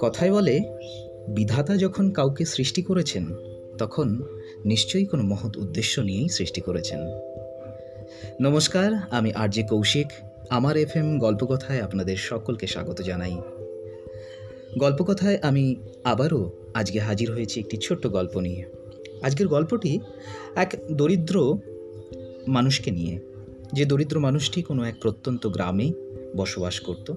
কথায় বলে, বিধাতা যখন কাউকে সৃষ্টি করেছেন, তখন নিশ্চয়ই কোনো মহৎ উদ্দেশ্য নিয়েই সৃষ্টি করেছেন। নমস্কার, আমি আর আরজে কৌশিক, আমার এফ এম গল্পকথায় আপনাদের সকলকে স্বাগত জানাই। গল্পকথায় আমি আবারও আজকে হাজির হয়েছি একটি ছোট্ট গল্প নিয়ে। আজকের গল্পটি এক দরিদ্র মানুষকে নিয়ে। যে দরিদ্র মানুষটি কোনো এক প্রত্যন্ত গ্রামে বসবাস করত,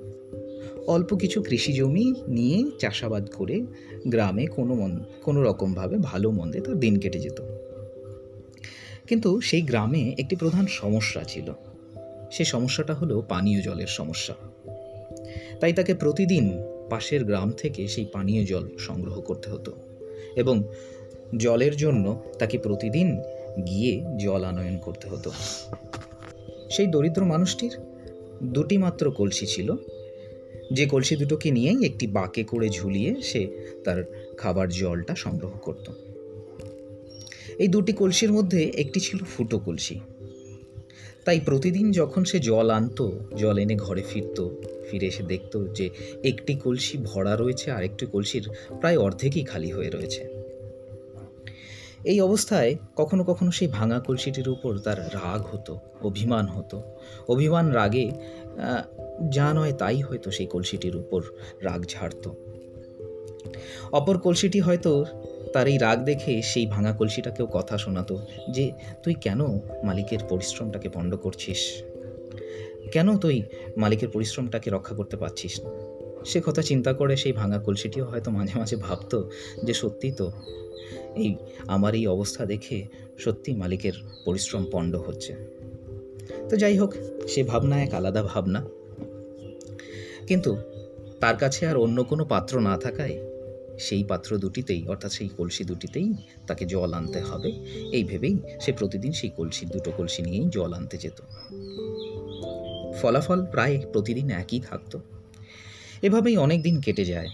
অল্প কিছু কৃষি জমি নিয়ে চাষাবাদ করে গ্রামে কোনো মন, কোনো রকমভাবে ভালো মন্দে তার দিন কেটে যেত। কিন্তু সেই গ্রামে একটি প্রধান সমস্যা ছিল। সেই সমস্যাটা হলো পানীয় জলের সমস্যা। তাই তাকে প্রতিদিন পাশের গ্রাম থেকে সেই পানীয় জল সংগ্রহ করতে হতো এবং জলের জন্য তাকে প্রতিদিন গিয়ে জল আনয়ন করতে হতো। সেই দরিদ্র মানুষটির দুটি মাত্র কলসি ছিল। যে কলসি দুটোকে নিয়েই একটি বাঁকে করে ঝুলিয়ে সে তার খাবার জলটা সংগ্রহ করত। এই দুটি কলসির মধ্যে একটি ছিল ফুটো কলসি। তাই প্রতিদিন যখন সে জল আনতো, জল এনে ঘরে ফিরত, ফিরে এসে দেখত যে একটি কলসি ভরা রয়েছে আর একটি কলসির প্রায় অর্ধেকই খালি হয়ে রয়েছে। এই অবস্থায় কখনো কখনো সেই ভাঙা কলসিটির উপর তার রাগ হতো, অভিমান হতো। অভিমান রাগে যা নয় তাই হয়তো সেই কলসিটির উপর রাগ ঝাড়ত। অপর কলসিটি হয়তো তার এই রাগ দেখে সেই ভাঙা কলসিটাকেও কথা শোনাতো যে, তুই কেন মালিকের পরিশ্রমটাকে পণ্ড করছিস? কেন তুই মালিকের পরিশ্রমটাকে রক্ষা করতে পারছিস না? সে কথা চিন্তা করে সেই ভাঙা কলসিটিও হয়তো মাঝে মাঝে ভাবতো যে সত্যি তো এই আমার এই অবস্থা দেখে সত্যি মালিকের পরিশ্রম পণ্ড হচ্ছে। তো যাই হোক, সে ভাবনা এক আলাদা ভাবনা। কিন্তু তার কাছে আর অন্য কোনো পাত্র না থাকায় সেই পাত্র দুটিতেই, অর্থাৎ সেই কলসি দুটিতেই তাকে জল আনতে হবে। এই ভেবেই সে প্রতিদিন সেই কলসি, দুটো কলসি নিয়েই জল আনতে যেত। ফলাফল প্রায় প্রতিদিন একই থাকতো। এভাবেই অনেক দিন কেটে যায়।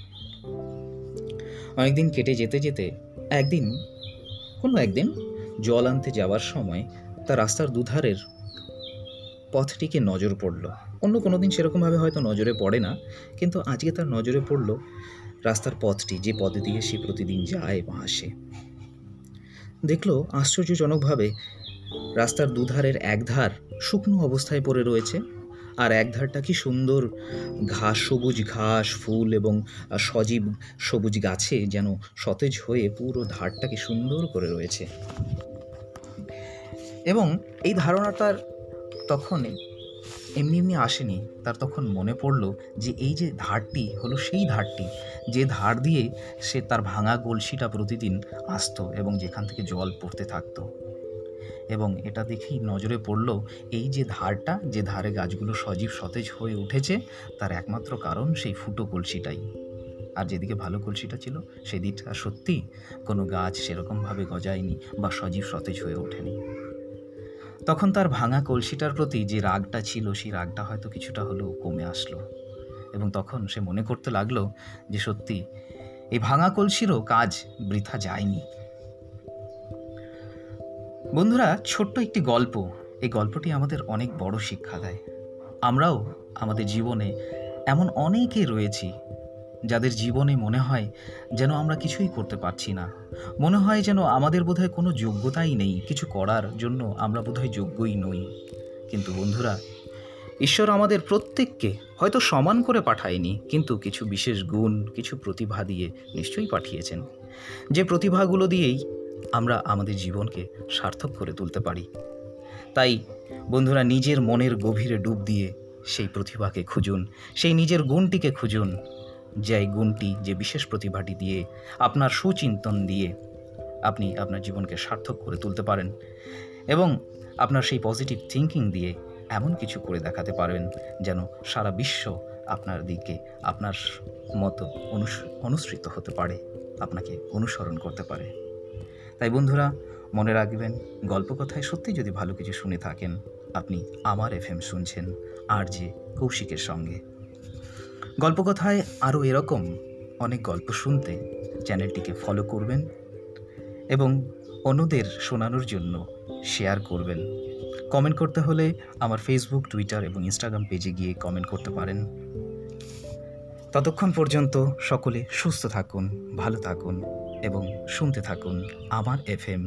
অনেক দিন কেটে যেতে যেতে একদিন, কোনো একদিন জল আনতে যাওয়ার সময় তার রাস্তার দুধারের পথটিকে নজর পড়ল। অন্য কোনো দিন সেরকমভাবে হয়তো নজরে পড়ে না, কিন্তু আজকে তার নজরে পড়ল রাস্তার পথটি, যে পথে দিয়ে সে প্রতিদিন যায় বা আসে। দেখল আশ্চর্যজনকভাবে রাস্তার দুধারের একধার শুকনো অবস্থায় পড়ে রয়েছে। আর এক ধারটা কি সুন্দর? ঘাস সবুজ ঘাস, ফুল এবং সজীব সবুজ গাছে যেন সতেজ হয়ে পুরো ধারটাকে সুন্দর করে রয়েছে। এবং এই ধারণাটার তখন এমনি এমনি আসেনি। তার তখন মনে পড়ল যে এই যে ধারটি হলো সেই ধারটি, যে ধার দিয়ে সে তার ভাঙা গলসিটা প্রতিদিন আসতো এবং যেখান থেকে জল পড়তে থাকতো। এবং এটা দেখেই নজরে পড়ল এই যে ধারটা, যে ধারে গাছগুলো সজীব সতেজ হয়ে উঠেছে, তার একমাত্র কারণ সেই ফুটো কলসিটাই। আর যেদিকে ভালো কলসিটা ছিল সেদিকটা সত্যি কোনো গাছ সেরকমভাবে গজায়নি বা সজীব সতেজ হয়ে ওঠেনি। তখন তার ভাঙা কলসিটার প্রতি যে রাগটা ছিল, সেই রাগটা হয়তো কিছুটা হলেও কমে আসলো। এবং তখন সে মনে করতে লাগল যে সত্যি, এই ভাঙা কলসিরও কাজ বৃথা যায়নি। বন্ধুরা, ছোট্ট একটি গল্প। এই গল্পটি আমাদের অনেক বড় শিক্ষা দেয়। আমরাও আমাদের জীবনে এমন অনেকে রয়েছি, যাদের জীবনে মনে হয় যেন আমরা কিছুই করতে পারছি না। মনে হয় যেন আমাদের বোধহয় কোনো যোগ্যতাই নেই, কিছু করার জন্য আমরা বোধহয় যোগ্যই নই। কিন্তু বন্ধুরা, ঈশ্বর আমাদের প্রত্যেককে হয়তো সমান করে পাঠায়নি, কিন্তু কিছু বিশেষ গুণ, কিছু প্রতিভা দিয়ে নিশ্চয়ই পাঠিয়েছেন। যে প্রতিভাগুলো দিয়েই আমরা আমাদের জীবনকে সার্থক করে তুলতে পারি। তাই বন্ধুরা, নিজের মনের গভীরে ডুব দিয়ে সেই প্রতিভাকে খুঁজুন, সেই নিজের গুণটিকে খুঁজুন যে গুণটি, যে বিশেষ প্রতিভাটি দিয়ে আপনার সুচিন্তন দিয়ে আপনি আপনার জীবনকে সার্থক করে তুলতে পারেন এবং আপনার সেই পজিটিভ থিঙ্কিং দিয়ে এমন কিছু করে দেখাতে পারবেন যেন সারা বিশ্ব আপনার দিকে, আপনার মতো অনুসৃত হতে পারে, আপনাকে অনুসরণ করতে পারে। তাই বন্ধুরা, মনে রাখবেন গল্পকথায় সত্যি যদি ভালো কিছু শুনে থাকেন, আপনি আমার এফ এম শুনছেন আর যে কৌশিকের সঙ্গে। গল্পকথায় আরও এরকম অনেক গল্প শুনতে চ্যানেলটিকে ফলো করবেন এবং অন্যদের শোনানোর জন্য শেয়ার করবেন। কমেন্ট করতে হলে আমার ফেসবুক টুইটার এবং ইনস্টাগ্রাম পেজে গিয়ে কমেন্ট করতে পারেন। ততক্ষণ পর্যন্ত সকলে সুস্থ থাকুন, ভালো থাকুন। এবং শুনতে থাকুন আমার এফ এম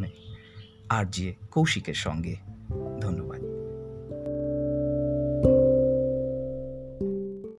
আর জে কৌশিকের সঙ্গে।